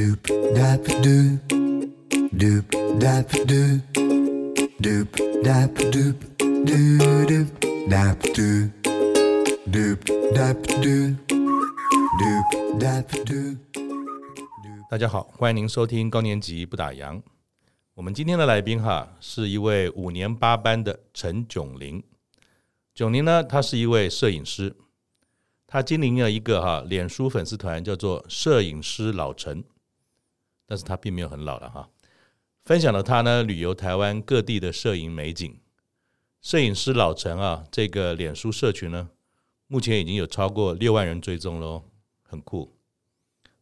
Doop dap doop, doop dap doop, doop dap doop, doo doop dap doop, doop dap doop, doop dap doop. 大家好，欢迎您收听高年级不打烊。我们今天的来宾哈，是一位五年八班的陈炯麟。炯麟呢，他是一位摄影师，他经营了一个哈脸书粉丝团，叫做“摄影师老陈”。但是他并没有很老了哈，分享了他呢旅游台湾各地的摄影美景。摄影师老陈啊，这个脸书社群呢，目前已经有超过六万人追踪喽，很酷。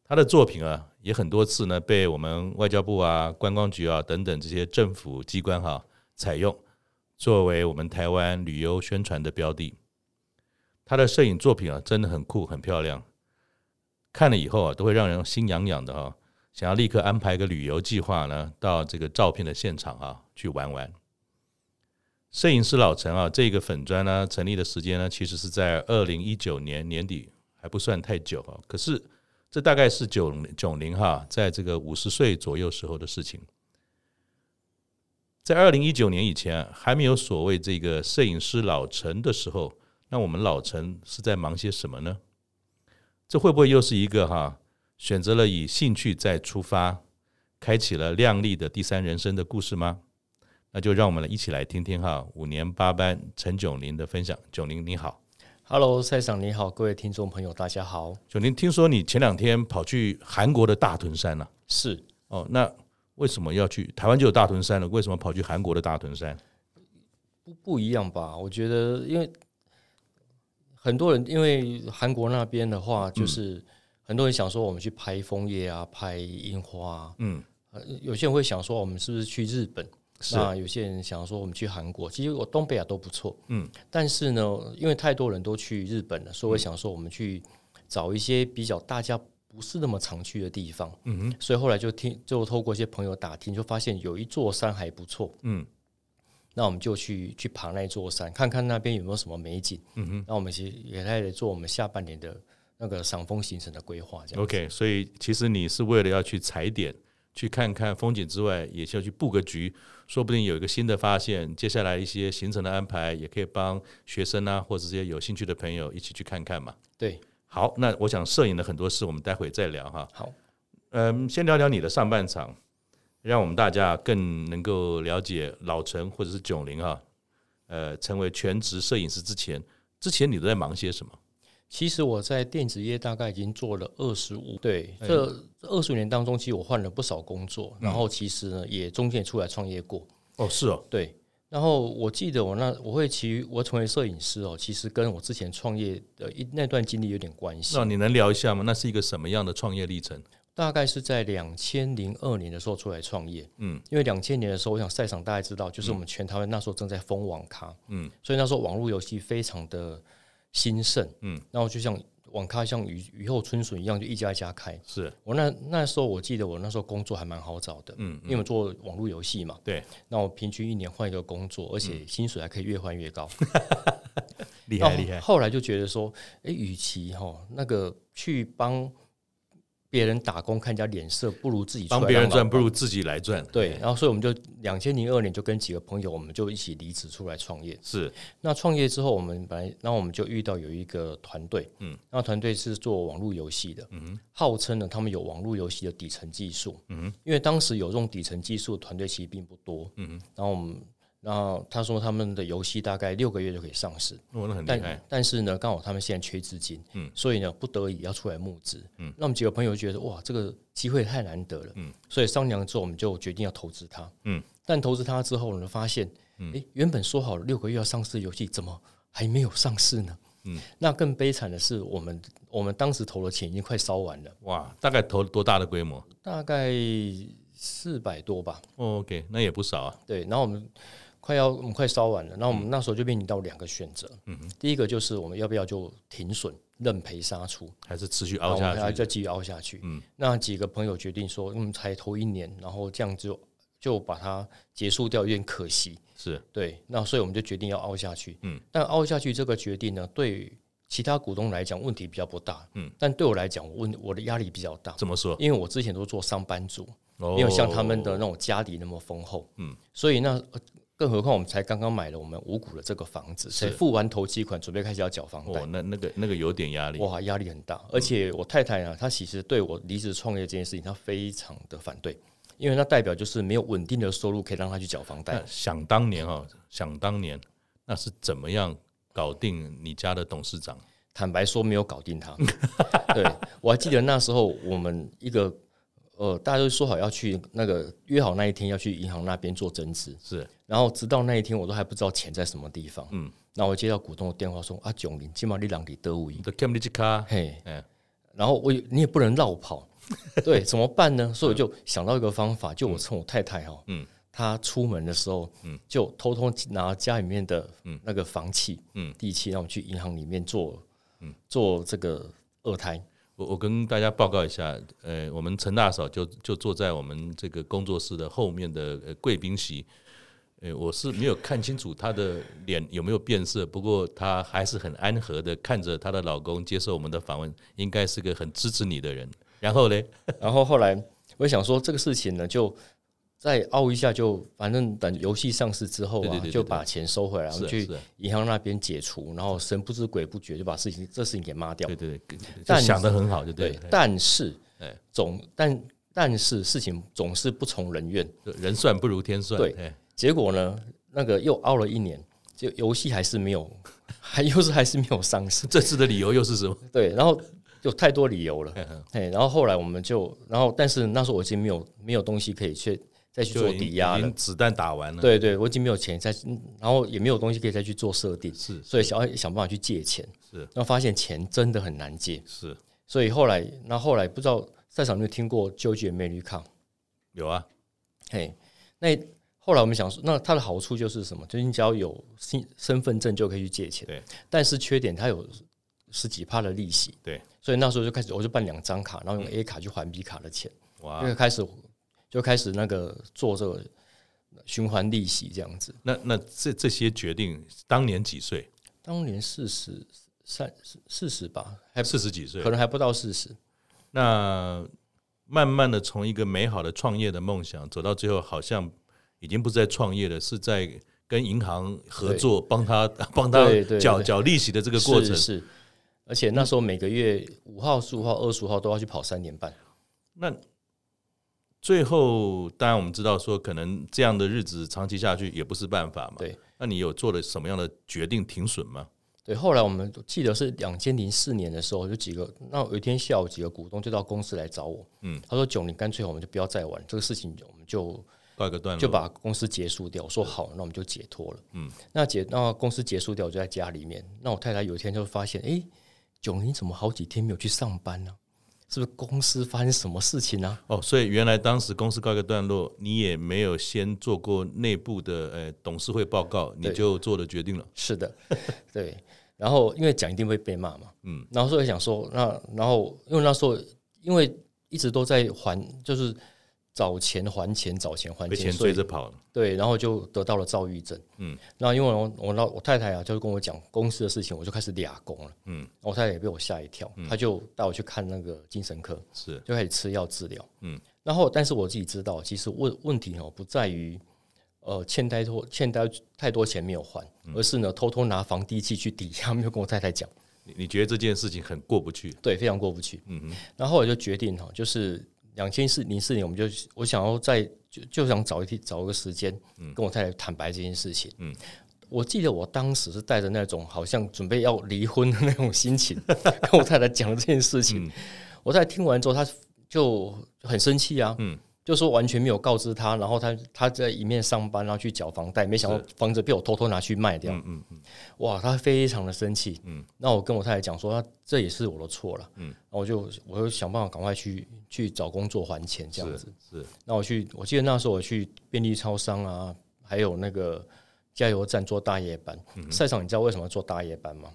他的作品啊，也很多次呢被我们外交部啊、观光局啊等等这些政府机关哈采用，作为我们台湾旅游宣传的标的。他的摄影作品啊，真的很酷、很漂亮，看了以后啊，都会让人心痒痒的哈。想要立刻安排个旅游计划呢，到这个照片的现场啊去玩玩。摄影师老陈啊，这个粉专呢成立的时间呢，其实是在二零一九年年底，还不算太久啊。可是这大概是九九零哈，在这个五十岁左右时候的事情。在二零一九年以前，还没有所谓这个摄影师老陈的时候，那我们老陈是在忙些什么呢？这会不会又是一个哈？选择了以兴趣再出发，开启了亮丽的第三人生的故事吗？那就让我们来一起来听听哈五年八班陈炯麟的分享。炯麟你好，Hello，赛长你好，各位听众朋友大家好。炯麟，听说你前两天跑去韩国的大屯山了？啊？是哦，那为什么要去？台湾就有大屯山了，为什么跑去韩国的大屯山？不不一样吧？我觉得，因为很多人因为韩国那边的话，就是。嗯很多人想说我们去拍枫叶啊，拍樱花啊，嗯，有些人会想说我们是不是去日本？是。那有些人想说我们去韩国，其实我东北亚都不错，嗯，但是呢，因为太多人都去日本了，所以我想说我们去找一些比较大家不是那么常去的地方，嗯哼，所以后来就听，就透过一些朋友打听，就发现有一座山还不错，嗯，那我们就去去爬那座山，看看那边有没有什么美景，嗯哼，那我们其实也在做我们下半年的。那个赏枫行程的规划，这样 OK。所以其实你是为了要去踩点，去看看风景之外，也是要去布个局，说不定有一个新的发现。接下来一些行程的安排，也可以帮学生啊，或者这些有兴趣的朋友一起去看看嘛。对，好，那我想摄影的很多事，我们待会再聊哈。好，嗯，先聊聊你的上半场，让我们大家更能够了解老陈或者是炯麟哈。呃，成为全职摄影师之前，之前你都在忙些什么？其实我在电子业大概已经做了二十五，对，这二十五年当中，其实我换了不少工作，然后其实呢，也中间也出来创业过。哦，是哦，对。然后我记得我那我会其实我成为摄影师哦，其实跟我之前创业的一那段经历有点关系。那你能聊一下吗？那是一个什么样的创业历程？大概是在两千零二年的时候出来创业。嗯，因为两千年的时候，我想赛场大家知道，就是我们全台湾那时候正在封网咖。嗯，所以那时候网络游戏非常的。兴盛，嗯，然后就像网咖像雨雨后春笋一样，就一家一家开。是我那那时候，我记得我那时候工作还蛮好找的，嗯，因为做网络游戏嘛，对。那我平均一年换一个工作，而且薪水还可以越换越高，厉害厉害。后来就觉得说，哎，与其哈那个去帮。别人打工看人家脸色，不如自己帮别人赚，不如自己来赚。对，然后所以我们就两千零二年就跟几个朋友，我们就一起离职出来创业。是，那创业之后，我们本来，然后我们就遇到有一个团队，嗯，那团队是做网络游戏的，嗯哼，号称呢他们有网络游戏的底层技术，嗯哼，因为当时有这种底层技术的团队其实并不多，嗯哼，然后我们。然后他说他们的游戏大概六个月就可以上市，哦，那很厉害。但但是呢，刚好他们现在缺资金，嗯，所以呢，不得已要出来募资，嗯。那我们几个朋友觉得哇，这个机会太难得了，嗯。所以商量之后，我们就决定要投资它，嗯。但投资它之后呢，发现，哎，原本说好了六个月要上市的游戏，怎么还没有上市呢？嗯。那更悲惨的是，我们我们当时投的钱已经快烧完了，哇！大概投多大的规模？大概四百多吧。哦，OK，那也不少啊。对，然后我们。快要我们快烧完了，那我们那时候就面临到两个选择。嗯哼，第一个就是我们要不要就停损认赔杀出，还是持续熬下去？还再继续熬下去？嗯，那几个朋友决定说，嗯，才头一年，然后这样就就把它结束掉，有点可惜。是对，那所以我们就决定要熬下去。嗯，但熬下去这个决定呢，对其他股东来讲问题比较不大，嗯，但对我来讲，我问我的压力比较大。怎么说？因为我之前都做上班族，没有像他们的那种家底那么丰厚，嗯，所以那更何况我们才刚刚买了我们五股的这个房子，才付完头期款，准备开始要缴房贷，那那个那个有点压力，哇，压力很大。而且我太太呢，她其实对我离职创业这件事情，她非常的反对，因为那代表就是没有稳定的收入可以让她去缴房贷。想当年啊，想当年那是怎么样？搞定你家的董事长？坦白说，没有搞定他。对，我还记得那时候，我们一个呃，大家都说好要去那个约好那一天要去银行那边做增资，是。然后直到那一天，我都还不知道钱在什么地方。嗯。那我接到股东的电话说：“啊，九零，今晚你两里得五亿。”嘿，然后我你也不能绕跑，对，怎么办呢？所以我就想到一个方法，就我趁我太太哈，嗯。她出门的时候，嗯，就偷偷拿家里面的那个房契，嗯，地契，让我们去银行里面做，嗯，做这个二胎。我我跟大家报告一下，呃，我们陈大嫂就就坐在我们这个工作室的后面的贵宾席，呃，我是没有看清楚她的脸有没有变色，不过她还是很安和的看着她的老公接受我们的访问，应该是个很支持你的人。然后呢，然后后来我想说这个事情呢，就。再凹一下，就反正等游戏上市之后啊，就把钱收回来，我们去银行那边解除，然后神不知鬼不觉就把事情这事情给抹掉。对对对，但想的很好，就对。但是，总但但是事情总是不从人愿，人算不如天算。对，结果呢，那个又熬了一年，就游戏还是没有，还又是还是没有上市。这次的理由又是什么？对，然后有太多理由了。哎，然后后来我们就，然后但是那时候我已经没有没有东西可以去。再去做抵押了，子弹打完了。对对，我已经没有钱再，然后也没有东西可以再去做设定，是，所以想要想办法去借钱，是，然后发现钱真的很难借，是，所以后来，那后来不知道在场有没有听过纠结美绿卡？有啊，嘿，那后来我们想说，那它的好处就是什么？就是你只要有身身份证就可以去借钱，对，但是缺点它有十几趴的利息，对，所以那时候就开始我就办两张卡，然后用 A 卡去还 B 卡的钱，哇，因为开始。就开始那个做这个循环利息这样子。那那这这些决定，当年几岁？当年四十三四十吧，还四十几岁，可能还不到四十。那慢慢的从一个美好的创业的梦想，走到最后，好像已经不是在创业了，是在跟银行合作，帮他 帮他缴缴利息的这个过程。是，而且那时候每个月五号、十五号、二十五号都要去跑三年半。那最后，当然我们知道说，可能这样的日子长期下去也不是办法嘛。对，那你有做了什么样的决定停损吗？对，后来我们记得是两千零四年的时候，有几个，那有一天下午几个股东就到公司来找我，嗯，他说：“九，你，干脆我们就不要再玩这个事情，我们就告个段落，就把公司结束掉。”我说：“好，那我们就解脱了。”嗯，那解那公司结束掉，我就在家里面。那我太太有一天就发现，哎，炯麟怎么好几天没有去上班呢？是不是公司发生什么事情呢？哦，所以原来当时公司告一个段落，你也没有先做过内部的呃董事会报告，你就做了决定了。是的，对。然后因为讲一定会被骂嘛，嗯。然后所以想说，那然后因为那时候因为一直都在还，就是。找钱还钱，找钱还钱，被钱追着跑了。对，然后就得到了躁郁症。嗯，那因为我我老我太太啊，就是跟我讲公司的事情，我就开始俩工了。嗯，我太太也被我吓一跳，她就带我去看那个精神科，是就开始吃药治疗。嗯，然后但是我自己知道，其实问问题哦不在于呃欠太多欠太太多钱没有还，而是呢偷偷拿房地契去抵押，没有跟我太太讲。你你觉得这件事情很过不去？对，非常过不去。嗯嗯，然后我就决定哈，就是。两千四零四年，我们就我想要再就就想找一天找一个时间，跟我太太坦白这件事情。嗯，我记得我当时是带着那种好像准备要离婚的那种心情，跟我太太讲了这件事情。我太太听完之后，她就很生气啊。嗯。就说完全没有告知他，然后他他在一面上班，然后去缴房贷，没想到房子被我偷偷拿去卖掉。嗯嗯嗯，哇，他非常的生气。嗯，那我跟我太太讲说，那这也是我的错了。嗯，然后我就我就想办法赶快去去找工作还钱，这样子。是，那我去，我记得那时候我去便利超商啊，还有那个加油站做大夜班。赛场，你知道为什么做大夜班吗？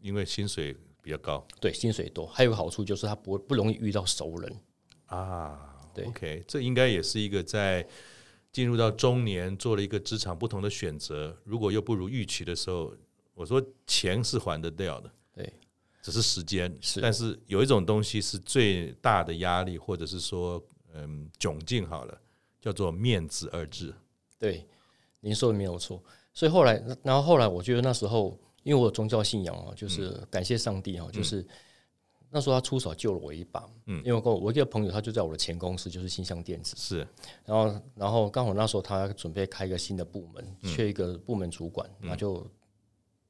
因为薪水比较高。对，薪水多，还有个好处就是他不不容易遇到熟人啊。对 OK，这应该也是一个在进入到中年做了一个职场不同的选择。如果又不如预期的时候，我说钱是还得掉的，对，只是时间，是，但是有一种东西是最大的压力，或者是说，嗯，窘境好了，叫做面子二字。对，您说的没有错。所以后来，然后后来，我觉得那时候，因为我有宗教信仰啊，就是感谢上帝啊，就是。嗯那时候他出手救了我一把，嗯，因为我我一个朋友，他就在我的前公司，就是新象电子，是，然后然后刚好那时候他准备开一个新的部门，缺一个部门主管，他就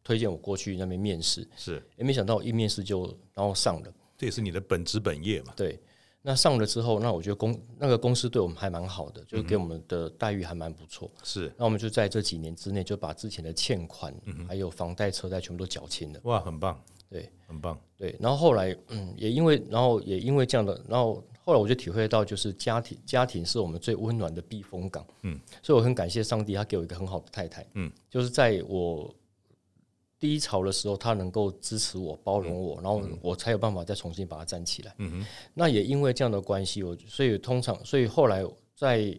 推荐我过去那边面试，是，也没想到一面试就然后上了，这也是你的本职本业嘛，对，那上了之后，那我觉得公那个公司对我们还蛮好的，就是给我们的待遇还蛮不错，是，那我们就在这几年之内就把之前的欠款还有房贷车贷全部都缴清了，哇，很棒。对，很棒。对，然后后来，嗯，也因为，然后也因为这样的，然后后来我就体会到，就是家庭，家庭是我们最温暖的避风港。嗯，所以我很感谢上帝，他给我一个很好的太太。嗯，就是在我低潮的时候，他能够支持我、包容我，然后我才有办法再重新把它站起来。嗯哼。那也因为这样的关系，我所以通常，所以后来在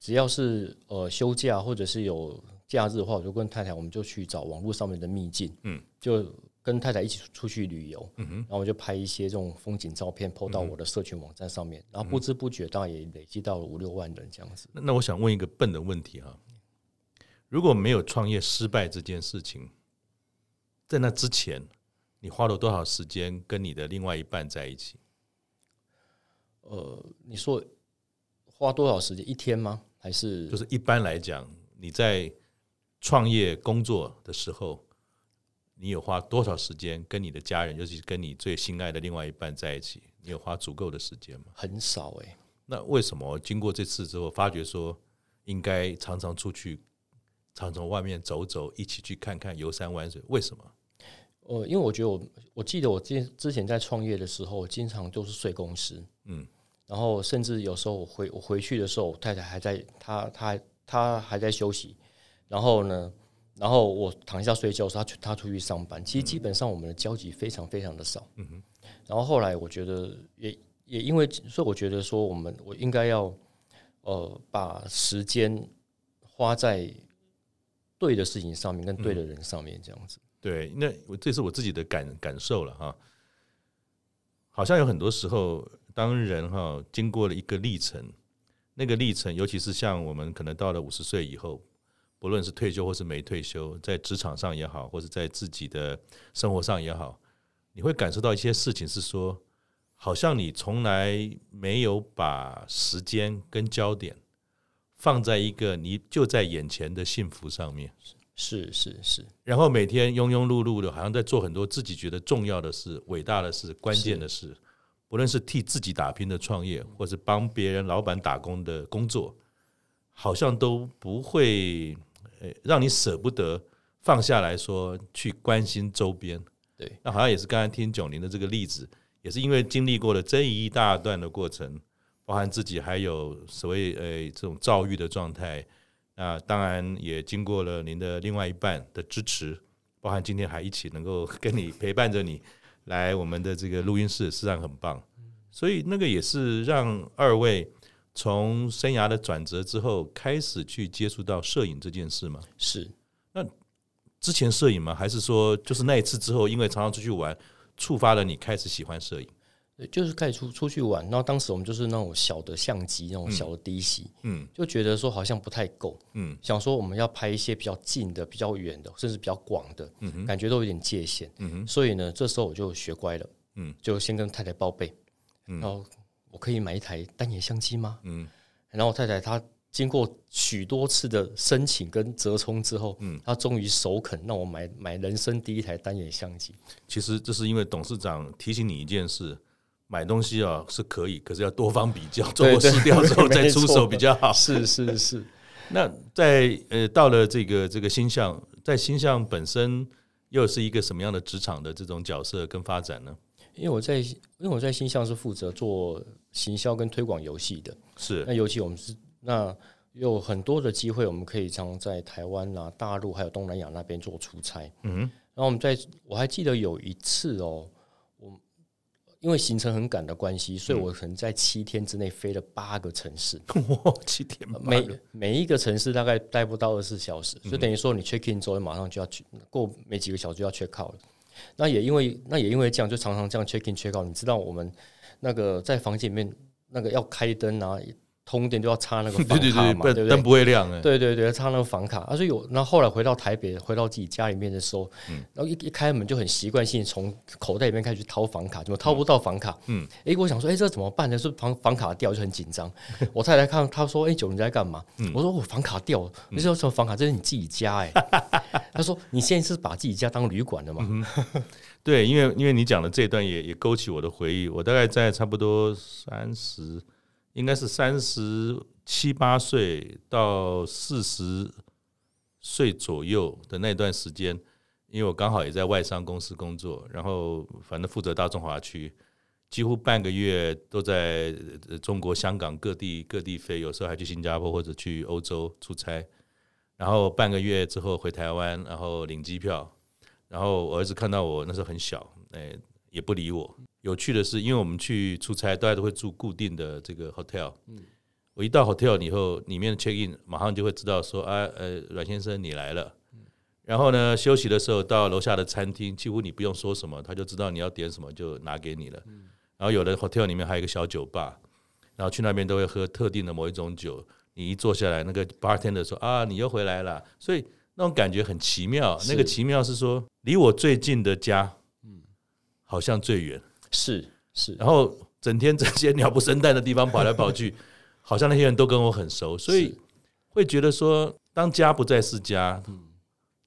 只要是呃休假或者是有假日的话，我就跟太太，我们就去找网络上面的秘境。嗯，就。跟太太一起出去旅游，嗯、哼然后我就拍一些这种风景照片，PO 到我的社群网站上面，嗯、然后不知不觉，当然也累积到了五六万人这样子。那我想问一个笨的问题哈，如果没有创业失败这件事情，在那之前，你花了多少时间跟你的另外一半在一起？呃，你说花多少时间？一天吗？还是就是一般来讲，你在创业工作的时候？你有花多少时间跟你的家人，尤其是跟你最心爱的另外一半在一起？你有花足够的时间吗？很少哎、欸。那为什么经过这次之后，发觉说应该常常出去，常常外面走走，一起去看看游山玩水？为什么？呃，因为我觉得我，我记得我之之前在创业的时候，经常都是睡公司，嗯，然后甚至有时候我回我回去的时候，我太太还在，她她她还在休息，然后呢？然后我躺下睡觉，他去他出去上班。其实基本上我们的交集非常非常的少。嗯哼。然后后来我觉得也也因为，所以我觉得说我们我应该要呃把时间花在对的事情上面，跟对的人上面这样子。对，那我这是我自己的感感受了哈。好像有很多时候，当人哈经过了一个历程，那个历程，尤其是像我们可能到了五十岁以后。不论是退休或是没退休，在职场上也好，或者在自己的生活上也好，你会感受到一些事情，是说，好像你从来没有把时间跟焦点放在一个你就在眼前的幸福上面。是是是，然后每天庸庸碌碌的，好像在做很多自己觉得重要的事、伟大的事、关键的事，不论是替自己打拼的创业，或是帮别人老板打工的工作，好像都不会。让你舍不得放下来说去关心周边，对，那好像也是刚才听九零的这个例子，也是因为经历过了这一大段的过程，包含自己还有所谓诶这种躁郁的状态，那当然也经过了您的另外一半的支持，包含今天还一起能够 跟你陪伴着你来我们的这个录音室，实际上很棒，所以那个也是让二位。从生涯的转折之后，开始去接触到摄影这件事吗？是。那之前摄影吗？还是说，就是那一次之后，因为常常出去玩，触发了你开始喜欢摄影？就是开始出出去玩。然后当时我们就是那种小的相机，那种小的低息，嗯，就觉得说好像不太够，嗯，想说我们要拍一些比较近的、比较远的，甚至比较广的，嗯，感觉都有点界限，嗯。所以呢，这时候我就学乖了，嗯，就先跟太太报备，嗯然后。我可以买一台单眼相机吗？嗯，然后我太太她经过许多次的申请跟折冲之后，嗯，她终于首肯让我买买人生第一台单眼相机。其实这是因为董事长提醒你一件事：买东西啊是可以，可是要多方比较，做过试调之后再出手比较好。是是是。那在呃到了这个这个星象，在星象本身又是一个什么样的职场的这种角色跟发展呢？因为我在因为我在星象是负责做。行销跟推广游戏的，是。那尤其我们是那有很多的机会，我们可以常在台湾啊、大陆还有东南亚那边做出差。嗯，然后我们在我还记得有一次哦，我因为行程很赶的关系，所以我可能在七天之内飞了八个城市。哇，七天，每每一个城市大概待不到二十四小时，就等于说你 check in 之后马上就要去过没几个小时就要 check out 了。那也因为那也因为这样，就常常这样 check in check out。你知道我们那个在房间里面那个要开灯啊。通电就要插那个 房卡嘛，对对对，灯不会亮哎。对对对，插那个房卡。啊，所以有那后来回到台北，回到自己家里面的时候，嗯，然后一一开门就很习惯性从口袋里面开始掏房卡，怎么掏不到房卡？嗯，哎、欸，我想说，哎、欸，这怎么办呢？是房房卡掉，就很紧张。我太太看，她说，哎、欸，九你在干嘛？嗯、我说我房卡掉了。你说什么房卡？这是你自己家哎。她说你现在是把自己家当旅馆了吗？对，因为因为你讲的这段也也勾起我的回忆。我大概在差不多三十，应该是三十。七八岁到四十岁左右的那段时间，因为我刚好也在外商公司工作，然后反正负责大中华区，几乎半个月都在中国香港各地各地飞，有时候还去新加坡或者去欧洲出差，然后半个月之后回台湾，然后领机票，然后我儿子看到我那时候很小，哎，也不理我。有趣的是，因为我们去出差，大家都会住固定的这个 hotel，嗯。我一到 hotel 以后，里面的 check in 马上就会知道说啊，呃，阮先生你来了。然后呢，休息的时候到楼下的餐厅，几乎你不用说什么，他就知道你要点什么，就拿给你了。然后有的 hotel 里面还有一个小酒吧，然后去那边都会喝特定的某一种酒。你一坐下来，那个 bartender 说啊，你又回来了，所以那种感觉很奇妙。那个奇妙是说，离我最近的家，嗯，好像最远。是是。然后整天这些鸟不生蛋的地方跑来跑去。好像那些人都跟我很熟，所以会觉得说，当家不再是家，嗯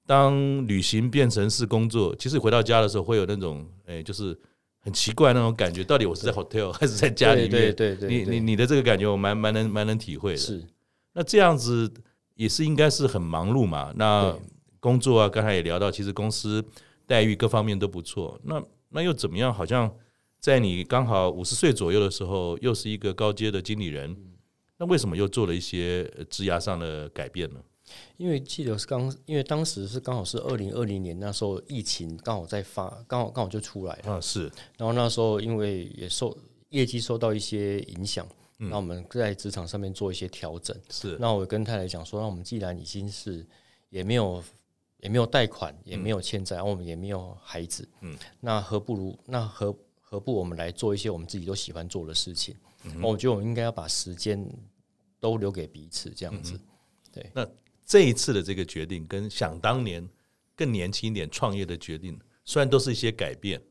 当旅行变成是工作，其实回到家的时候会有那种，哎，就是很奇怪那种感觉。到底我是在 hotel 还是在家里面？对对对，你你你的这个感觉，我蛮蛮能蛮能体会的。是，那这样子也是应该是很忙碌嘛。那工作啊，刚才也聊到，其实公司待遇各方面都不错。那那又怎么样？好像在你刚好五十岁左右的时候，又是一个高阶的经理人。那为什么又做了一些职涯上的改变呢？因为记得是刚，因为当时是刚好是二零二零年那时候疫情刚好在发，刚好刚好就出来了。啊，是。然后那时候因为也受业绩受到一些影响，那我们在职场上面做一些调整。是。那我跟太太讲说，那我们既然已经是也没有也没有贷款，也没有欠债，我们也没有孩子，嗯，那何不如那何何不我们来做一些我们自己都喜欢做的事情？嗯、我觉得我们应该要把时间都留给彼此，这样子。嗯、对，那这一次的这个决定，跟想当年更年轻一点创业的决定，虽然都是一些改变，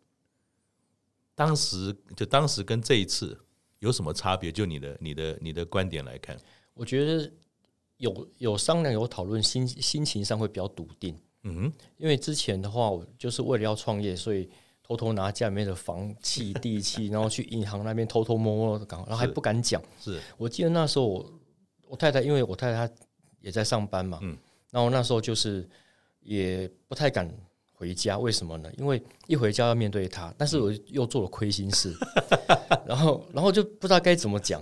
当时就当时跟这一次有什么差别？就你的、你的、你的观点来看，我觉得有有商量、有讨论，心心情上会比较笃定。嗯哼，因为之前的话，我就是为了要创业，所以。偷偷拿家里面的房契、地契，然后去银行那边偷偷摸摸的搞，然后还不敢讲。是我记得那时候我我太太，因为我太太她也在上班嘛，嗯，然后那时候就是也不太敢回家，为什么呢？因为一回家要面对他，但是我又做了亏心事，然后然后就不知道该怎么讲。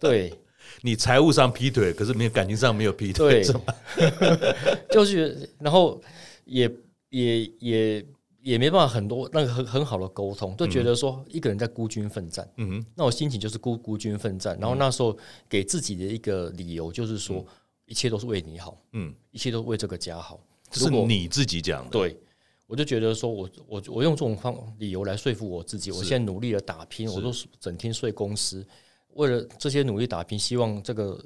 对，你财务上劈腿，可是没有感情上没有劈腿，对，就是然后也也也。也没办法很多那个很很好的沟通，就觉得说一个人在孤军奋战。嗯哼，那我心情就是孤孤军奋战。然后那时候给自己的一个理由就是说，一切都是为你好，嗯，一切都为这个家好。是你自己讲的。对，我就觉得说我我我用这种方理由来说服我自己。我现在努力的打拼，我都整天睡公司，为了这些努力打拼，希望这个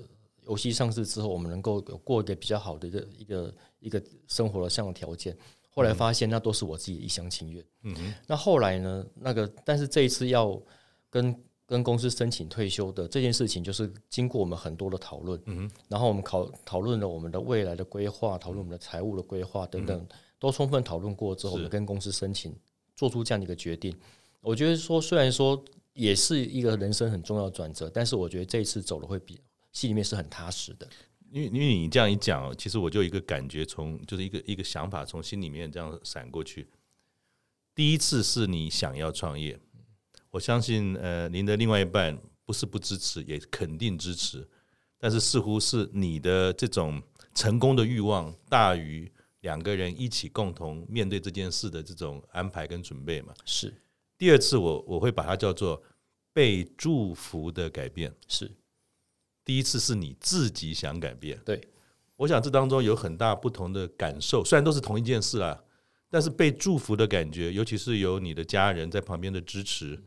游戏上市之后，我们能够有过一个比较好的一个一个一个生活的这样的条件。后来发现那都是我自己一厢情愿。嗯哼。那后来呢？那个，但是这一次要跟跟公司申请退休的这件事情，就是经过我们很多的讨论。嗯哼。然后我们考讨论了我们的未来的规划，讨论我们的财务的规划等等，都充分讨论过之后，我们跟公司申请做出这样的一个决定。我觉得说，虽然说也是一个人生很重要的转折，但是我觉得这一次走的会比心里面是很踏实的。因为因为你这样一讲，其实我就一个感觉，从就是一个一个想法从心里面这样闪过去。第一次是你想要创业，我相信呃，您的另外一半不是不支持，也肯定支持，但是似乎是你的这种成功的欲望大于两个人一起共同面对这件事的这种安排跟准备嘛。是第二次我，我我会把它叫做被祝福的改变。是。第一次是你自己想改变，对，我想这当中有很大不同的感受，虽然都是同一件事啦，但是被祝福的感觉，尤其是有你的家人在旁边的支持，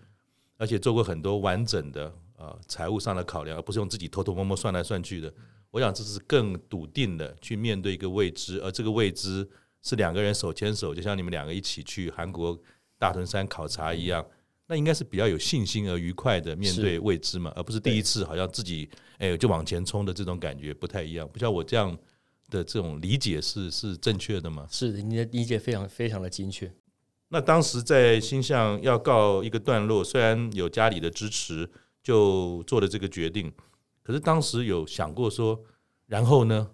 而且做过很多完整的呃财务上的考量，而不是用自己偷偷摸摸算来算去的。我想这是更笃定的去面对一个未知，而这个未知是两个人手牵手，就像你们两个一起去韩国大屯山考察一样，那应该是比较有信心而愉快的面对未知嘛，而不是第一次好像自己哎就往前冲的这种感觉不太一样。不像我这样。的这种理解是是正确的吗？是的，你的理解非常非常的精确。那当时在星象要告一个段落，虽然有家里的支持，就做了这个决定。可是当时有想过说，然后呢？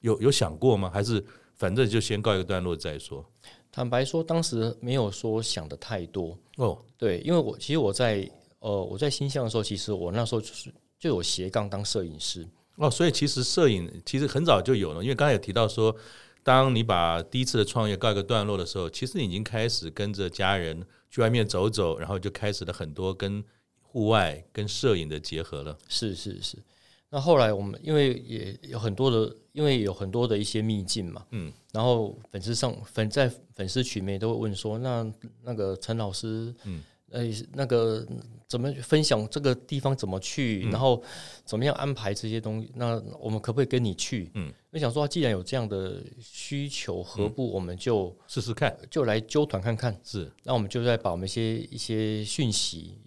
有有想过吗？还是反正就先告一个段落再说？坦白说，当时没有说想的太多哦。对，因为我其实我在呃我在新乡的时候，其实我那时候就是就有斜杠当摄影师。哦，所以其实摄影其实很早就有了，因为刚才有提到说，当你把第一次的创业告一个段落的时候，其实你已经开始跟着家人去外面走走，然后就开始了很多跟户外、跟摄影的结合了。是是是。那后来我们因为也有很多的，因为有很多的一些秘境嘛，嗯，然后粉丝上粉在粉丝群里面都会问说，那那个陈老师，嗯。呃，那个怎么分享这个地方怎么去，嗯、然后怎么样安排这些东西？那我们可不可以跟你去？嗯，我想说，既然有这样的需求，何不我们就试试看，就来揪团看看？是，那我们就再把我们一些一些讯息，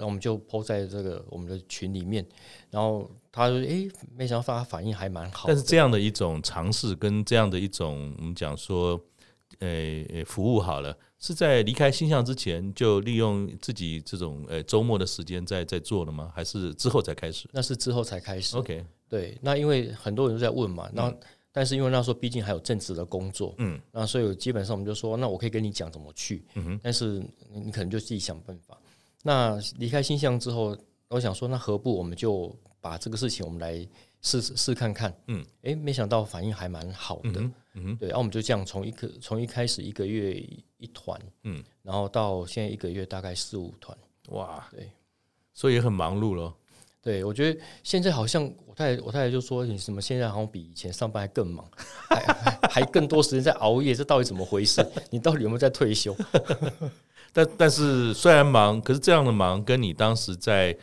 然后我们就 po 在这个我们的群里面，然后他说：“哎，没想到他反应还蛮好。”但是这样的一种尝试，跟这样的一种我们讲说，呃，服务好了。是在离开星象之前就利用自己这种呃周末的时间在在做了吗？还是之后才开始？那是之后才开始。OK，对，那因为很多人都在问嘛，那、嗯、但是因为那时候毕竟还有正职的工作，嗯，那所以基本上我们就说，那我可以跟你讲怎么去，嗯哼，但是你可能就自己想办法。那离开新象之后，我想说，那何不我们就把这个事情我们来试试看看，嗯，哎，没想到反应还蛮好的。嗯嗯，对，然后我们就这样从一个从一开始一个月一团，嗯，然后到现在一个月大概四五团，哇，对，所以也很忙碌咯。对，我觉得现在好像我太太我太太就说，你什么现在好像比以前上班还更忙，还还更多时间在熬夜，这到底怎么回事？你到底有没有在退休？但但是虽然忙，可是这样的忙跟你当时在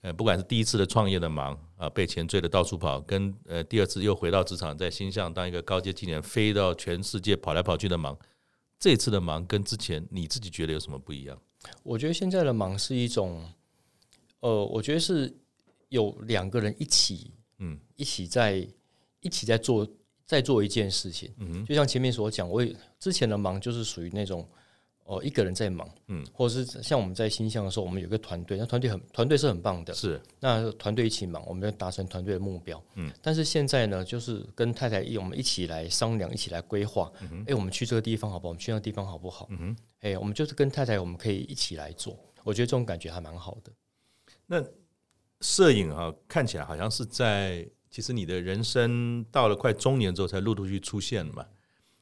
呃不管是第一次的创业的忙。啊，被钱追的到处跑，跟呃第二次又回到职场，在星象当一个高阶经理人，飞到全世界跑来跑去的忙，这次的忙跟之前你自己觉得有什么不一样？我觉得现在的忙是一种，呃，我觉得是有两个人一起，嗯，一起在一起在做在做一件事情，嗯哼，就像前面所讲，我之前的忙就是属于那种。哦，一个人在忙，嗯，或者是像我们在新乡的时候，我们有个团队，那团队很团队是很棒的，是那团队一起忙，我们要达成团队的目标，嗯。但是现在呢，就是跟太太一，我们一起来商量，一起来规划，哎、嗯哼欸，我们去这个地方好不好？我们去那个地方好不好？嗯哼，哎、欸，我们就是跟太太，我们可以一起来做，我觉得这种感觉还蛮好的。那摄影啊，看起来好像是在其实你的人生到了快中年之后才陆陆续续出现的嘛。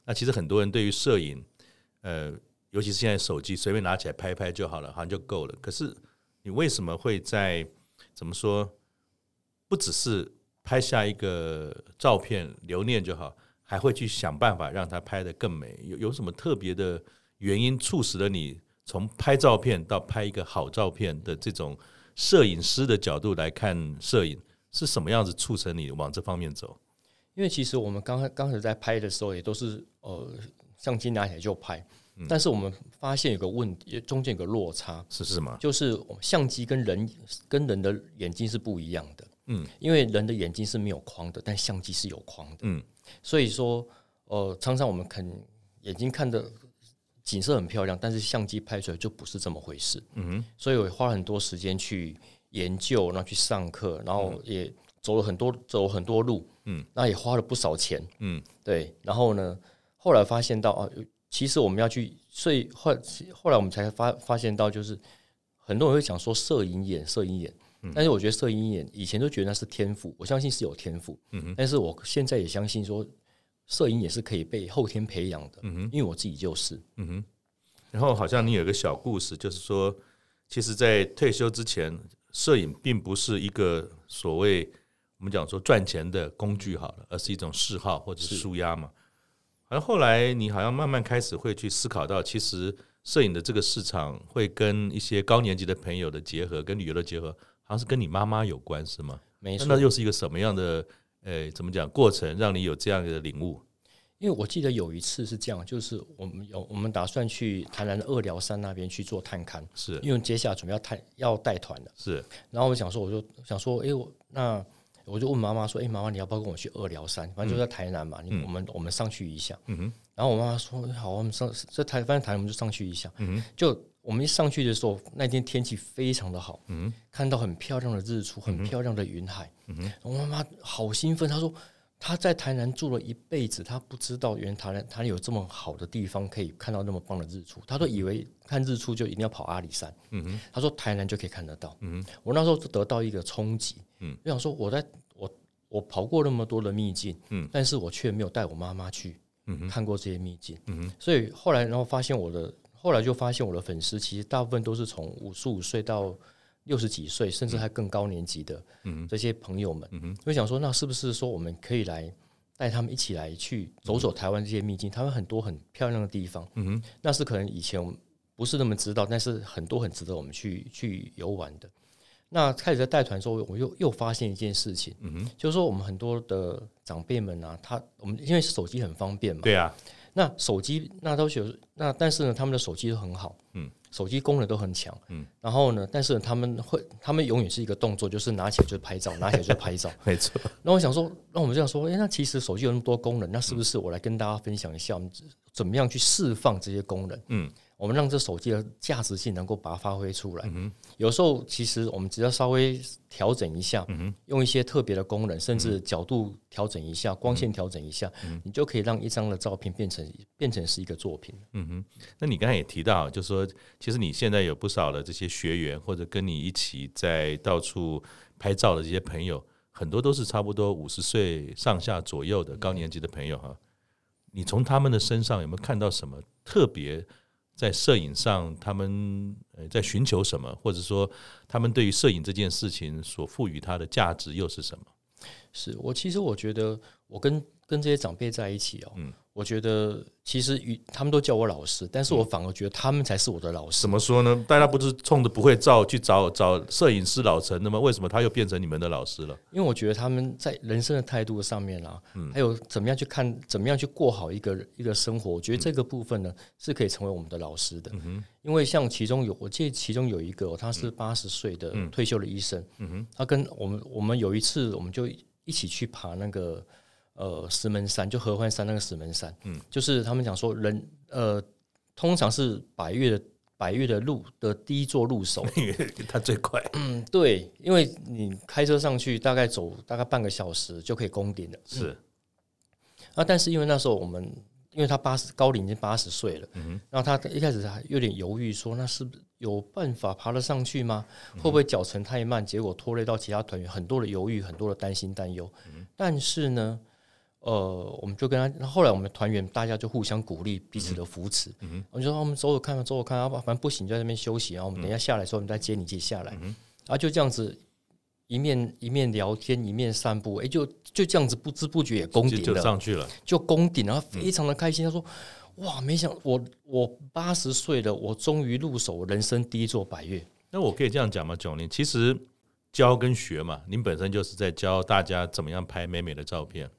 那其实很多人对于摄影，呃。尤其是现在手机随便拿起来拍拍就好了，好像就够了。可是你为什么会在怎么说？不只是拍下一个照片留念就好，还会去想办法让它拍得更美？有有什么特别的原因促使了你从拍照片到拍一个好照片的这种摄影师的角度来看摄影，是什么样子促成你往这方面走？因为其实我们刚开刚才在拍的时候，也都是呃相机拿起来就拍。但是我们发现有个问题，中间有个落差，是什么？就是相机跟人跟人的眼睛是不一样的。嗯，因为人的眼睛是没有框的，但相机是有框的。嗯，所以说，呃，常常我们看眼睛看的景色很漂亮，但是相机拍出来就不是这么回事。嗯，所以我花了很多时间去研究，然后去上课，然后也走了很多走很多路。嗯，那也花了不少钱。嗯，对。然后呢，后来发现到啊。其实我们要去，所以后后来我们才发发现到，就是很多人会讲说摄影眼，摄影眼，但是我觉得摄影眼以前都觉得那是天赋，我相信是有天赋，嗯哼，但是我现在也相信说，摄影也是可以被后天培养的，嗯哼，因为我自己就是，嗯哼。然后好像你有个小故事，就是说，其实，在退休之前，摄影并不是一个所谓我们讲说赚钱的工具好了，而是一种嗜好或者是。舒压嘛。而后来你好像慢慢开始会去思考到，其实摄影的这个市场会跟一些高年级的朋友的结合，跟旅游的结合，好像是跟你妈妈有关，是吗？没错。那又是一个什么样的？呃，怎么讲？过程让你有这样的领悟？因为我记得有一次是这样，就是我们有我们打算去台南的二寮山那边去做探勘，是因为接下来准备要探要带团了，是。然后我想说，我就想说，哎，我那我就问妈妈说，哎，妈妈，你要不要跟我去二寮山？反正就在台南嘛，嗯、你我们我们上去一下。嗯哼。然后我妈妈说，好，我们上这台反正台南我们就上去一下。嗯哼。就我们一上去的时候，那天天气非常的好，嗯，看到很漂亮的日出，很漂亮的云海。嗯哼。我妈妈好兴奋，她说。他在台南住了一辈子，他不知道原来台南台南有这么好的地方可以看到那么棒的日出。他都以为看日出就一定要跑阿里山。嗯哼，他说台南就可以看得到。嗯哼，我那时候就得到一个冲击。嗯，我想说我在我我跑过那么多的秘境，嗯，但是我却没有带我妈妈去，嗯看过这些秘境。嗯哼，所以后来然后发现我的后来就发现我的粉丝其实大部分都是从五十五岁到。六十几岁，甚至还更高年级的这些朋友们，就想说，那是不是说我们可以来带他们一起来去走走台湾这些秘境？台湾很多很漂亮的地方，那是可能以前我们不是那么知道，但是很多很值得我们去去游玩的。那开始在带团的时候，我又又发现一件事情，就是说我们很多的长辈们啊，他我们因为手机很方便嘛，对啊，那手机那都是那，但是呢，他们的手机都很好，嗯。手机功能都很强，嗯，然后呢，但是他们会，他们永远是一个动作，就是拿起来就拍照，拿起来就拍照，没错。那我想说，那我们这样说，哎，那其实手机有那么多功能，那是不是我来跟大家分享一下，我们怎么样去释放这些功能？嗯。我们让这手机的价值性能够把它发挥出来。嗯、有时候其实我们只要稍微调整一下，嗯、用一些特别的功能，甚至角度调整一下，嗯、光线调整一下，嗯、你就可以让一张的照片变成变成是一个作品。嗯哼，那你刚才也提到，就是说，其实你现在有不少的这些学员，或者跟你一起在到处拍照的这些朋友，很多都是差不多五十岁上下左右的高年级的朋友哈。嗯、你从他们的身上有没有看到什么特别？在摄影上，他们呃在寻求什么，或者说他们对于摄影这件事情所赋予它的价值又是什么？是我其实我觉得，我跟跟这些长辈在一起哦。嗯我觉得其实与他们都叫我老师，但是我反而觉得他们才是我的老师。怎么说呢？大家不是冲着不会照去找找摄影师老陈的吗？为什么他又变成你们的老师了？因为我觉得他们在人生的态度上面啊，还有怎么样去看，怎么样去过好一个一个生活，我觉得这个部分呢是可以成为我们的老师的。因为像其中有，我记得其中有一个，他是八十岁的退休的医生，他跟我们我们有一次，我们就一起去爬那个。呃，石门山就合欢山那个石门山，嗯，就是他们讲说人，呃，通常是百岳的百岳的路的第一座路手，他最快，嗯，对，因为你开车上去大概走大概半个小时就可以攻顶了，是，啊，但是因为那时候我们，因为他八十高龄已经八十岁了，嗯，然后他一开始还有点犹豫，说那是有办法爬得上去吗？会不会脚程太慢，结果拖累到其他团员，很多的犹豫，很多的担心担忧，嗯、但是呢。呃，我们就跟他，后来我们团员大家就互相鼓励，彼此的扶持。嗯，我们就说我们走走看看，走走看看，反正不行就在那边休息，然后我们等一下下来的时候，我们再接你接下来。嗯哼，然后就这样子一面一面聊天，一面散步，哎，就就这样子不知不觉也攻顶了，就上去了，就攻顶了，然后非常的开心。他说：“哇，没想我我八十岁了，我终于入手人生第一座百月。”那我可以这样讲吗？九零，其实教跟学嘛，您本身就是在教大家怎么样拍美美的照片。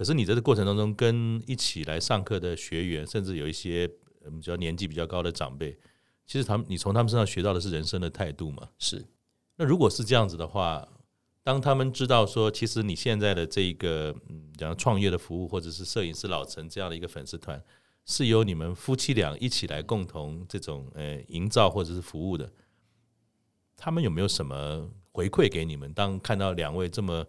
可是你在这个过程当中，跟一起来上课的学员，甚至有一些比较年纪比较高的长辈，其实他们你从他们身上学到的是人生的态度嘛？是。那如果是这样子的话，当他们知道说，其实你现在的这一个嗯，讲创业的服务，或者是摄影师老陈这样的一个粉丝团，是由你们夫妻俩一起来共同这种呃营造或者是服务的，他们有没有什么回馈给你们？当看到两位这么。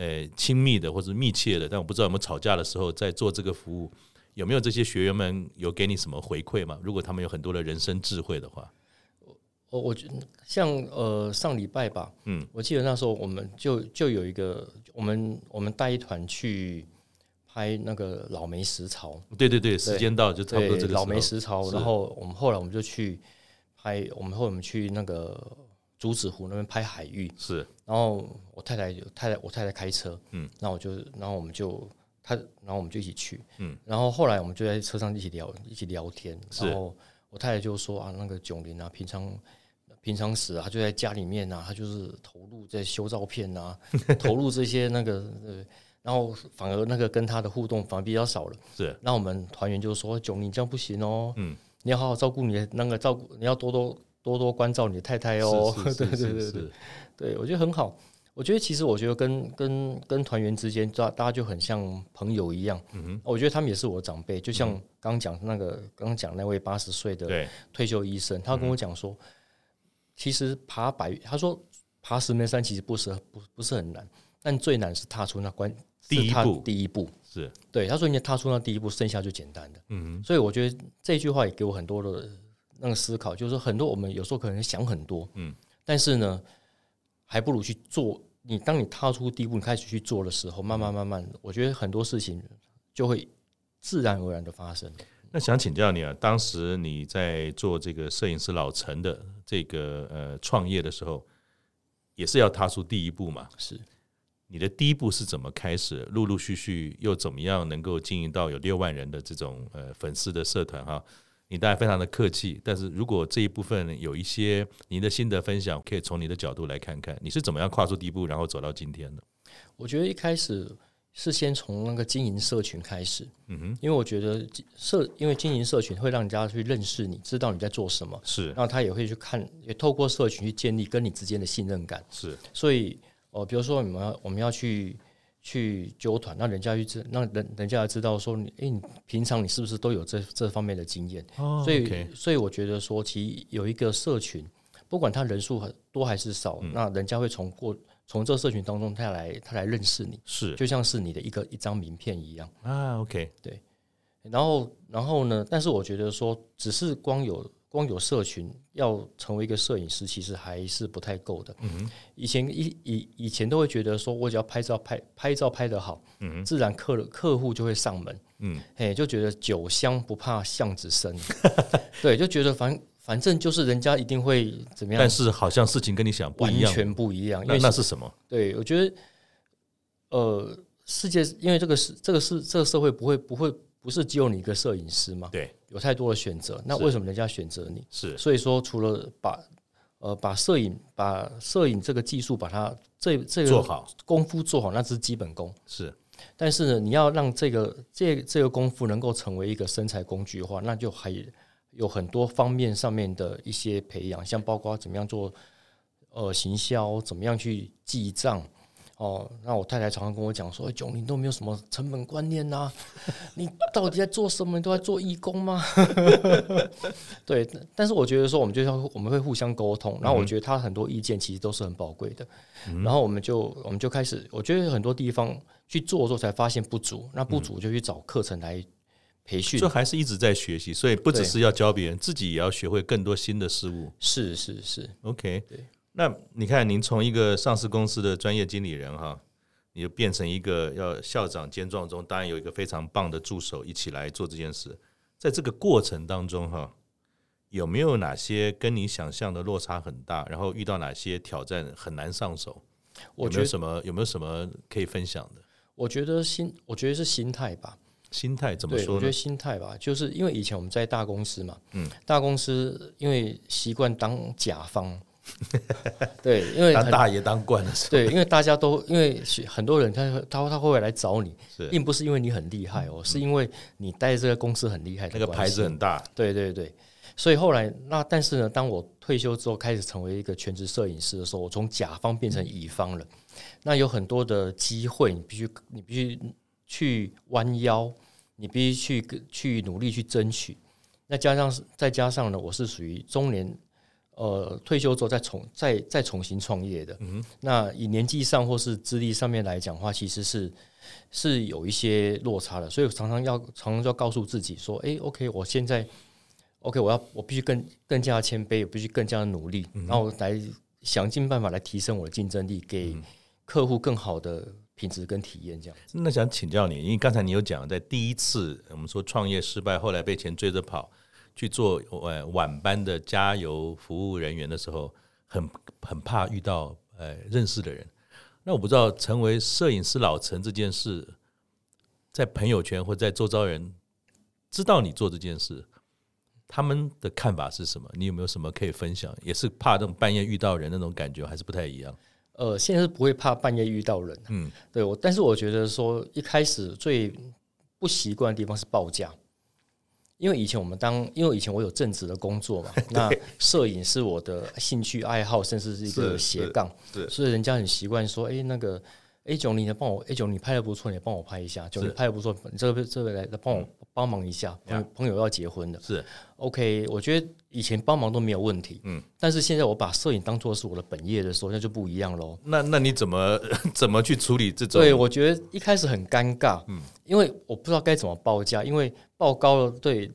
呃，亲密的或者密切的，但我不知道有没有吵架的时候，在做这个服务，有没有这些学员们有给你什么回馈吗？如果他们有很多的人生智慧的话，我我觉得像呃上礼拜吧，嗯，我记得那时候我们就就有一个我们我们带一团去拍那个老梅石槽，对对对，时间到就差不多这个老梅石槽，然后我们后来我们就去拍，我们后来我们去那个。竹子湖那边拍海域。是，然后我太太太太我太太开车，嗯，那我就然后我们就他，然后我们就一起去，嗯，然后后来我们就在车上一起聊，一起聊天，然后我太太就说啊，那个囧林啊，平常平常时啊，他就在家里面啊，他就是投入在修照片啊，投入这些那个呃，然后反而那个跟他的互动反而比较少了，是，那我们团员就说囧，你这样不行哦，嗯，你要好好照顾你的那个照顾，你要多多多多关照你的太太哦，对对对对对，对我觉得很好。我觉得其实，我觉得跟跟跟团员之间，大大家就很像朋友一样。嗯哼，我觉得他们也是我的长辈，就像刚刚讲那个刚刚讲那位八十岁的退休医生，他跟我讲说，其实爬百，他说爬石门山其实不是不不是很难，但最难是踏出那关第一步，第一步是对。他说你踏出那第一步，剩下就简单的。嗯哼，所以我觉得这句话也给我很多的那个思考，就是说很多我们有时候可能想很多，嗯，但是呢。还不如去做。你当你踏出第一步，你开始去做的时候，慢慢慢慢，我觉得很多事情就会自然而然的发生。那想请教你啊，当时你在做这个摄影师老陈的这个呃创业的时候，也是要踏出第一步嘛？是。你的第一步是怎么开始？陆陆续续又怎么样能够经营到有六万人的这种呃粉丝的社团哈？你当然非常的客气，但是如果这一部分有一些您的心得分享，可以从你的角度来看看，你是怎么样跨出第一步，然后走到今天的？我觉得一开始是先从那个经营社群开始，嗯哼，因为我觉得社，因为经营社群会让人家去认识你，知道你在做什么，是，然后他也会去看，也透过社群去建立跟你之间的信任感，是，所以，哦、呃，比如说我们要我们要去。去纠团，那人家去知，那人人家要知道说你，哎，你平常你是不是都有这这方面的经验？哦，所以.所以我觉得说，其实有一个社群，不管他人数很多还是少，嗯，那人家会从过从这个社群当中，他来他来认识你，是就像是你的一个一张名片一样啊。OK，对。然后，然后呢？但是我觉得说，只是光有。光有社群要成为一个摄影师，其实还是不太够的。嗯、以前以以以前都会觉得说，我只要拍照拍拍照拍得好，嗯、自然客客户就会上门。嗯，嘿，就觉得酒香不怕巷子深，对，就觉得反反正就是人家一定会怎么样。但是好像事情跟你想不一样，完全不一样。因为那是什么？对，我觉得，呃，世界因为这个是这个是这个社会不会不会。不是只有你一个摄影师嘛？对，有太多的选择。那为什么人家选择你？是，所以说除了把呃把摄影把摄影这个技术把它这这个做好功夫做好，那是基本功。是，但是呢，你要让这个这这个功夫能够成为一个生财工具的话，那就还有很多方面上面的一些培养，像包括怎么样做呃行销，怎么样去记账。哦，那我太太常常跟我讲说：“炯霖都没有什么成本观念呐、啊，你到底在做什么？你都在做义工吗？” 对，但是我觉得说，我们就要我们会互相沟通，然后我觉得他很多意见其实都是很宝贵的，嗯、然后我们就我们就开始，我觉得很多地方去做的时候才发现不足，那不足就去找课程来培训，就还是一直在学习，所以不只是要教别人，自己也要学会更多新的事物。是是是，OK，对。那你看，您从一个上市公司的专业经理人哈，你就变成一个要校长兼壮中，当然有一个非常棒的助手一起来做这件事。在这个过程当中哈，有没有哪些跟你想象的落差很大？然后遇到哪些挑战很难上手？有没有什么有没有什么可以分享的？我觉得心，我觉得是心态吧。心态怎么说呢？我觉得心态吧，就是因为以前我们在大公司嘛，嗯，大公司因为习惯当甲方。对，因为当大爷当惯了，对，因为大家都因为很多人他他他会来找你，并不是因为你很厉害哦，是因为你待这个公司很厉害，那个牌子很大。对对对，所以后来那但是呢，当我退休之后开始成为一个全职摄影师的时候，我从甲方变成乙方了。那有很多的机会，你必须你必须去弯腰，你必须去去努力去争取。那加上再加上呢，我是属于中年。呃，退休之后再重再再重新创业的，嗯，那以年纪上或是资历上面来讲的话，其实是是有一些落差的，所以我常常要常常就要告诉自己说，哎，OK，我现在 OK，我要我必须更更加谦卑，我必须更加的努力，嗯，然后来想尽办法来提升我的竞争力，给客户更好的品质跟体验。这样，那想请教你，因为刚才你有讲，在第一次我们说创业失败，后来被钱追着跑。去做呃晚班的加油服务人员的时候，很很怕遇到呃认识的人。那我不知道成为摄影师老陈这件事，在朋友圈或在周遭人知道你做这件事，他们的看法是什么？你有没有什么可以分享？也是怕这种半夜遇到人那种感觉，还是不太一样？呃，现在是不会怕半夜遇到人，嗯，对我，但是我觉得说一开始最不习惯的地方是报价。因为以前我们当，因为以前我有正职的工作嘛，那摄影是我的兴趣爱好，甚至是一个斜杠，所以人家很习惯说，哎，那个，哎，九你帮我，A，九你拍的不错，你帮我拍一下，九你拍的不错，你这个这个来帮我帮忙一下，朋朋友要结婚的，是，OK，我觉得以前帮忙都没有问题，嗯，但是现在我把摄影当做是我的本业的时候，那就不一样喽。那那你怎么怎么去处理这种？对，我觉得一开始很尴尬，嗯，因为我不知道该怎么报价，因为报高了，对。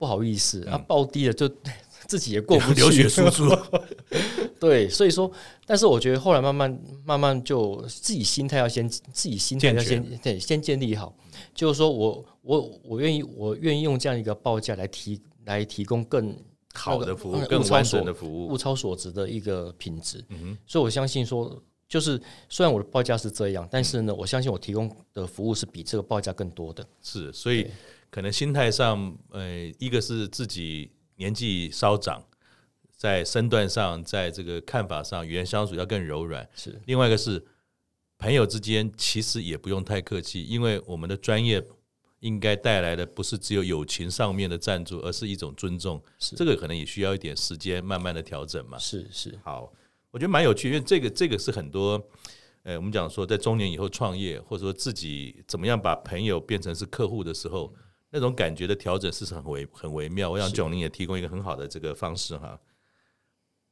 不好意思，啊，报低了就 自己也过不去，流血输出。对，所以说，但是我觉得后来慢慢慢慢就自己心态要先自己心态要先对先建立好，就是说我我我愿意我愿意用这样一个报价来提来提供更好的服务，更完整的服务，物超所值的一个品质。嗯哼，所以我相信说，就是虽然我的报价是这样，但是呢，我相信我提供的服务是比这个报价更多的。是，所以。可能心态上，呃，一个是自己年纪稍长，在身段上，在这个看法上，语言相处要更柔软。是，另外一个是朋友之间，其实也不用太客气，因为我们的专业应该带来的不是只有友情上面的赞助，而是一种尊重。是，这个可能也需要一点时间，慢慢的调整嘛。是是，好，我觉得蛮有趣，因为这个这个是很多，呃，我们讲说在中年以后创业，或者说自己怎么样把朋友变成是客户的时候。那种感觉的调整是很微很微妙，我想炯宁也提供一个很好的这个方式哈。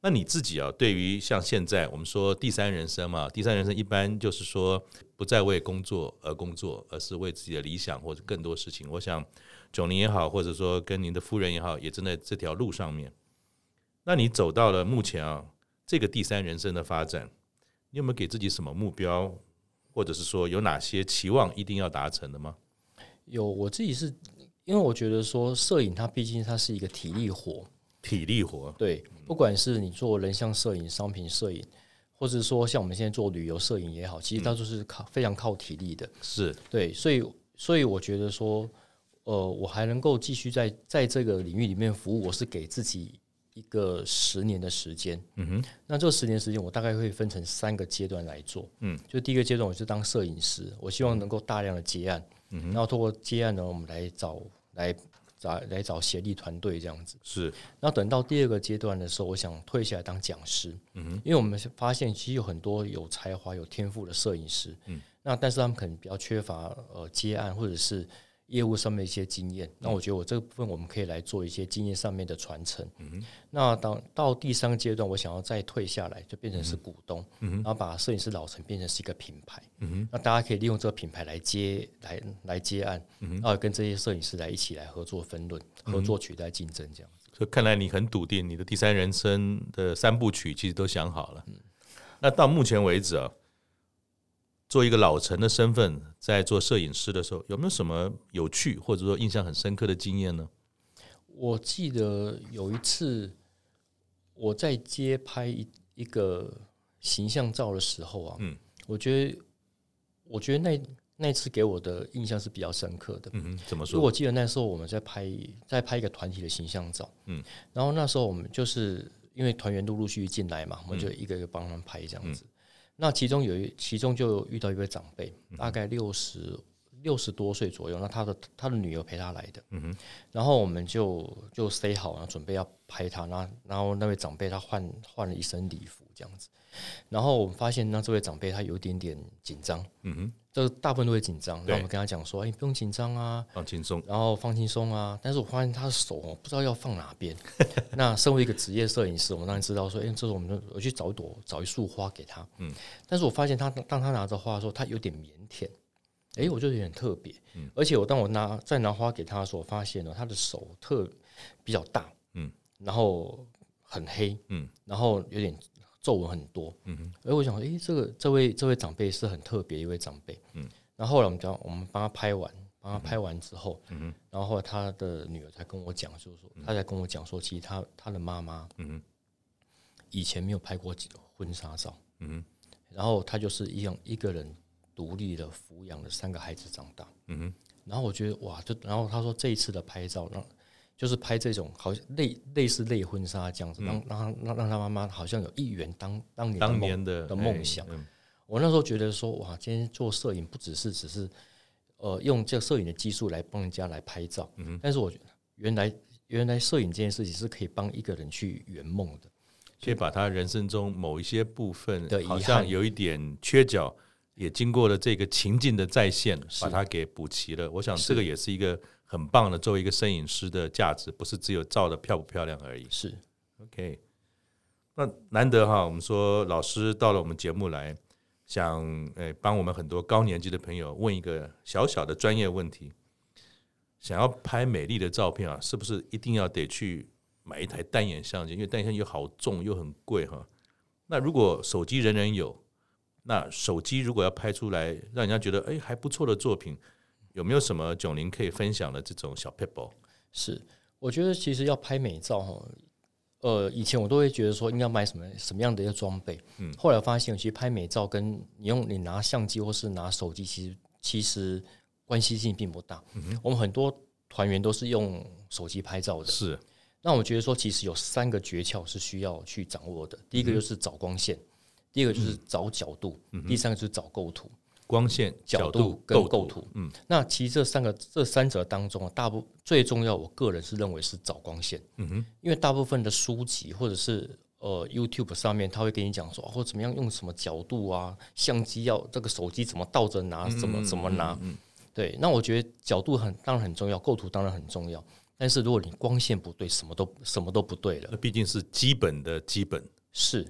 那你自己啊，对于像现在我们说第三人生嘛，第三人生一般就是说不再为工作而工作，而是为自己的理想或者更多事情。我想九零也好，或者说跟您的夫人也好，也正在这条路上面。那你走到了目前啊，这个第三人生的发展，你有没有给自己什么目标，或者是说有哪些期望一定要达成的吗？有，我自己是因为我觉得说摄影它毕竟它是一个体力活，体力活。对，不管是你做人像摄影、商品摄影，或者说像我们现在做旅游摄影也好，其实它都是靠非常靠体力的，是。对，所以所以我觉得说，呃，我还能够继续在在这个领域里面服务，我是给自己一个十年的时间，嗯哼，那这十年时间我大概会分成三个阶段来做，嗯，就第一个阶段我是当摄影师，我希望能够大量的接案。嗯然后通过接案呢，我们来找来找来找协力团队这样子。是。那等到第二个阶段的时候，我想退下来当讲师。嗯哼。因为我们发现其实有很多有才华、有天赋的摄影师。嗯。那但是他们可能比较缺乏呃接案或者是。业务上面一些经验，那我觉得我这个部分我们可以来做一些经验上面的传承。嗯。那当到第三个阶段，我想要再退下来，就变成是股东，嗯。然后把摄影师老陈变成是一个品牌。嗯哼。那大家可以利用这个品牌来接来来接案，嗯。然后跟这些摄影师来一起来合作分论，合作取代竞争这样子。所以看来你很笃定，你的第三人生的三部曲其实都想好了。嗯。那到目前为止啊。做一个老陈的身份，在做摄影师的时候，有没有什么有趣或者说印象很深刻的经验呢？我记得有一次我在街拍一一个形象照的时候啊，嗯，我觉得我觉得那那次给我的印象是比较深刻的。嗯哼，怎么说？我记得那时候我们在拍在拍一个团体的形象照，嗯，然后那时候我们就是因为团员陆陆续续进来嘛，我们就一个一个帮他们拍这样子。嗯那其中有一，其中就遇到一位长辈，大概六十六十多岁左右。那他的他的女儿陪他来的，嗯哼。然后我们就就塞好，然后准备要拍他。那然后那位长辈他换换了一身礼服这样子。然后我们发现，那这位长辈他有一点点紧张，嗯哼。这大部分都会紧张，然后我们跟他讲说：“哎，不用紧张啊，放轻松，然后放轻松啊。”但是我发现他的手哦，不知道要放哪边。那身为一个职业摄影师，我们当然知道说：“哎，这时候我们我去找一朵找一束花给他。”嗯，但是我发现他当他拿着花的时候，他有点腼腆。哎，我就有点特别。嗯，而且我当我拿再拿花给他的时候，我发现了他的手特比较大，嗯，然后很黑，嗯，然后有点。皱纹很多，嗯哼，而我想说，诶、欸，这个这位这位长辈是很特别一位长辈，嗯，然后后来我们讲，我们帮他拍完，帮他拍完之后，嗯哼，然后后来他的女儿才跟我讲，就是说，他才跟我讲说，其实他他的妈妈，嗯哼，以前没有拍过婚纱照，嗯哼，然后他就是一样一个人独立的抚养了三个孩子长大。嗯哼，然后我觉得哇，就然后他说这一次的拍照让。就是拍这种好像类类似类婚纱这样子，让让让让他妈妈好像有一圆当当年当年的的梦想。我那时候觉得说哇，今天做摄影不只是只是呃用这个摄影的技术来帮人家来拍照，但是我觉得原来原来摄影这件事情是可以帮一个人去圆梦的，可以把他人生中某一些部分的好像有一点缺角，也经过了这个情境的再现，把它给补齐了。我想这个也是一个。很棒的，作为一个摄影师的价值，不是只有照的漂不漂亮而已。是，OK。那难得哈，我们说老师到了我们节目来，想诶帮我们很多高年级的朋友问一个小小的专业问题：想要拍美丽的照片啊，是不是一定要得去买一台单眼相机？因为单眼相机又好重又很贵哈。那如果手机人人有，那手机如果要拍出来让人家觉得诶还不错的作品。有没有什么炯伶可以分享的这种小 people？？是，我觉得其实要拍美照哈，呃，以前我都会觉得说应该买什么什么样的一个装备，嗯，后来发现其实拍美照跟你用你拿相机或是拿手机，其实其实关系性并不大。嗯哼，我们很多团员都是用手机拍照的，是。那我觉得说其实有三个诀窍是需要去掌握的，第一个就是找光线，第二个就是找角度，第三个就是找构图。光线、角度跟构图，嗯，那其实这三个这三者当中啊，大部最重要，我个人是认为是找光线，嗯哼，因为大部分的书籍或者是呃 YouTube 上面，他会跟你讲说，或怎么样用什么角度啊，相机要这个手机怎么倒着拿，怎么怎么拿，嗯，对，那我觉得角度很当然很重要，构图当然很重要，但是如果你光线不对，什么都什么都不对了，那毕竟是基本的基本，是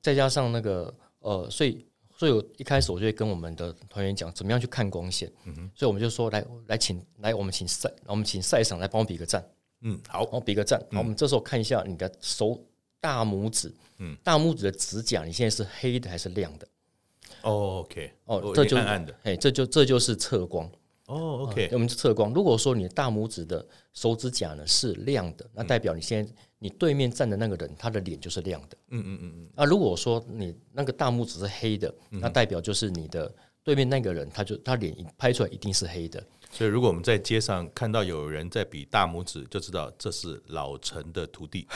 再加上那个呃，所以。所以我一开始我就会跟我们的团员讲怎么样去看光线，嗯哼，所以我们就说来来请来我们请赛我们请赛场来帮我比个赞，嗯，好，然后比个赞，好，我们这时候看一下你的手大拇指，嗯，大拇指的指甲你现在是黑的还是亮的？哦，OK，哦，这就暗暗的，哎，这就这就是测光。哦，OK，我们测光。如果说你的大拇指的手指甲呢是亮的，那代表你现在你对面站的那个人他的脸就是亮的。嗯嗯嗯嗯。那如果说你那个大拇指是黑的，那代表就是你的对面那个人他就他脸一拍出来一定是黑的。所以如果我们在街上看到有人在比大拇指，就知道这是老陈的徒弟。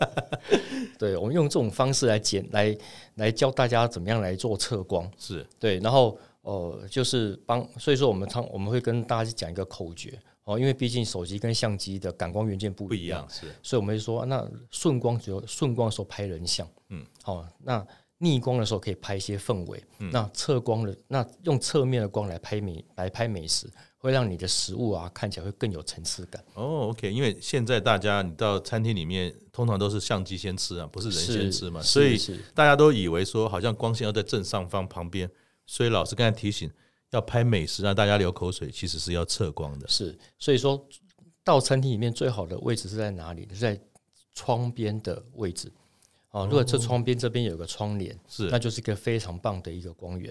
对，我们用这种方式来简来来教大家怎么样来做测光。是对，然后。呃，就是帮，所以说我们常我们会跟大家讲一个口诀哦，因为毕竟手机跟相机的感光元件不一样，是，所以我们就说那顺光只有顺光的时候拍人像，嗯，好，那逆光的时候可以拍一些氛围，嗯，那侧光的那用侧面的光来拍美来拍美食，会让你的食物啊看起来会更有层次感。哦，OK，因为现在大家你到餐厅里面通常都是相机先吃啊，不是人先吃嘛，所以大家都以为说好像光线要在正上方旁边。所以老师刚才提醒，要拍美食让大家流口水，其实是要测光的。是，所以说到餐厅里面最好的位置是在哪里？是在窗边的位置。啊，如果这窗边这边有个窗帘，是，那就是一个非常棒的一个光源，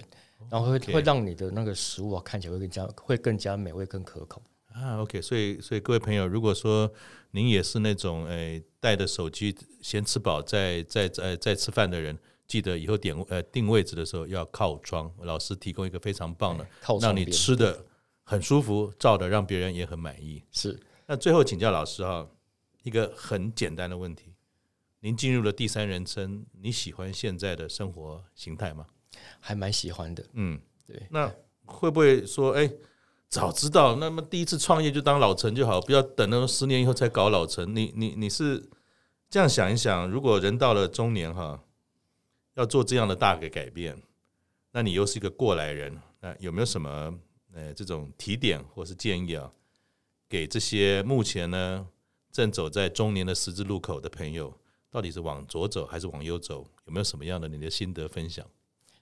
然后会会让你的那个食物啊看起来会更加会更加美味、更可口。啊，OK，所以所以各位朋友，如果说您也是那种诶带着手机先吃饱再再再再吃饭的人。记得以后点呃定位置的时候要靠窗，老师提供一个非常棒的，让你吃的很舒服，照的让别人也很满意。是，那最后请教老师哈，一个很简单的问题：您进入了第三人称，你喜欢现在的生活形态吗？还蛮喜欢的。嗯，对。那会不会说，哎，早知道那么第一次创业就当老陈就好，不要等到十年以后才搞老陈？你你你是这样想一想，如果人到了中年哈？要做这样的大的改变，那你又是一个过来人，那有没有什么呃这种提点或是建议啊？给这些目前呢正走在中年的十字路口的朋友，到底是往左走还是往右走？有没有什么样的你的心得分享？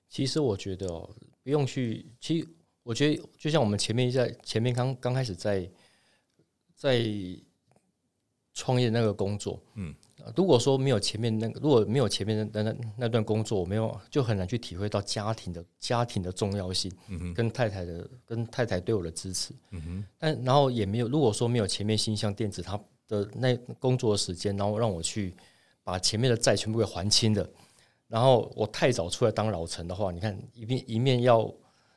其实我觉得哦，不用去。其实我觉得，就像我们前面在前面刚刚开始在在创业那个工作，嗯。如果说没有前面那个，如果没有前面的那那段工作，我没有就很难去体会到家庭的家庭的重要性，跟太太的跟太太对我的支持，嗯哼。但然后也没有，如果说没有前面新象电子他的那工作的时间，然后让我去把前面的债全部给还清的，然后我太早出来当老陈的话，你看一面一面要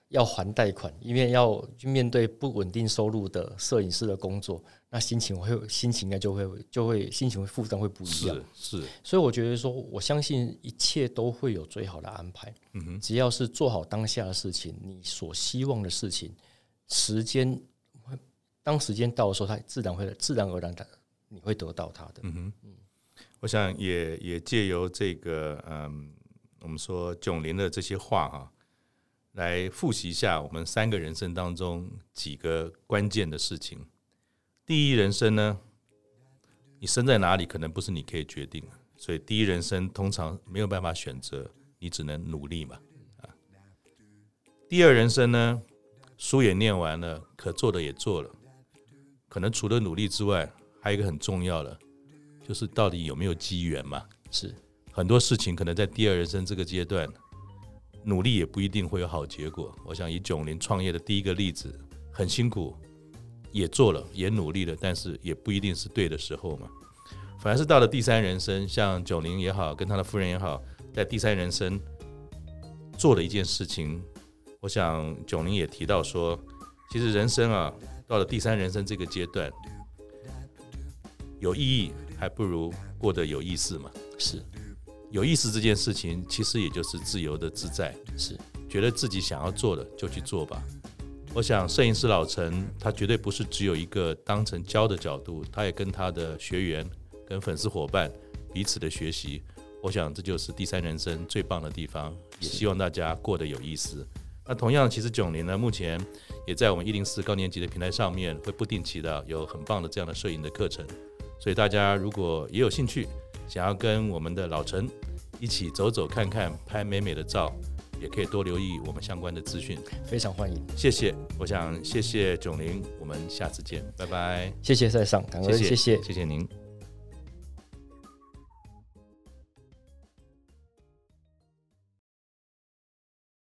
要还贷款，因为要去面对不稳定收入的摄影师的工作，那心情会心情应该就会就会心情会负担会不一样。是，是，所以我觉得说，我相信一切都会有最好的安排。嗯哼，只要是做好当下的事情，你所希望的事情，时间会当时间到的时候，它自然会自然而然的你会得到它的。嗯哼，嗯，我想也也借由这个嗯，我们说囧林的这些话哈。来复习一下我们三个人生当中几个关键的事情。第一人生呢，你生在哪里可能不是你可以决定，所以第一人生通常没有办法选择，你只能努力嘛。啊，第二人生呢，书也念完了，可做的也做了，可能除了努力之外，还有一个很重要的，就是到底有没有机缘嘛？是很多事情可能在第二人生这个阶段。努力也不一定会有好结果。我想以九零创业的第一个例子，很辛苦，也做了，也努力了，但是也不一定是对的时候嘛。反而是到了第三人生，像九零也好，跟他的夫人也好，在第三人生做了一件事情。我想九零也提到说，其实人生啊，到了第三人生这个阶段，有意义还不如过得有意思嘛。是。有意思这件事情，其实也就是自由的自在，是觉得自己想要做的就去做吧。我想摄影师老陈他绝对不是只有一个当成教的角度，他也跟他的学员、跟粉丝伙伴彼此的学习。我想这就是第三人生最棒的地方，也希望大家过得有意思。那同样，其实九零呢，目前也在我们一零四高年级的平台上面会不定期的有很棒的这样的摄影的课程，所以大家如果也有兴趣。想要跟我们的老陈一起走走看看，拍美美的照，也可以多留意我们相关的资讯，非常欢迎。谢谢，我想谢谢囧玲，我们下次见，拜拜。谢谢在上，感谢，谢谢，谢谢您。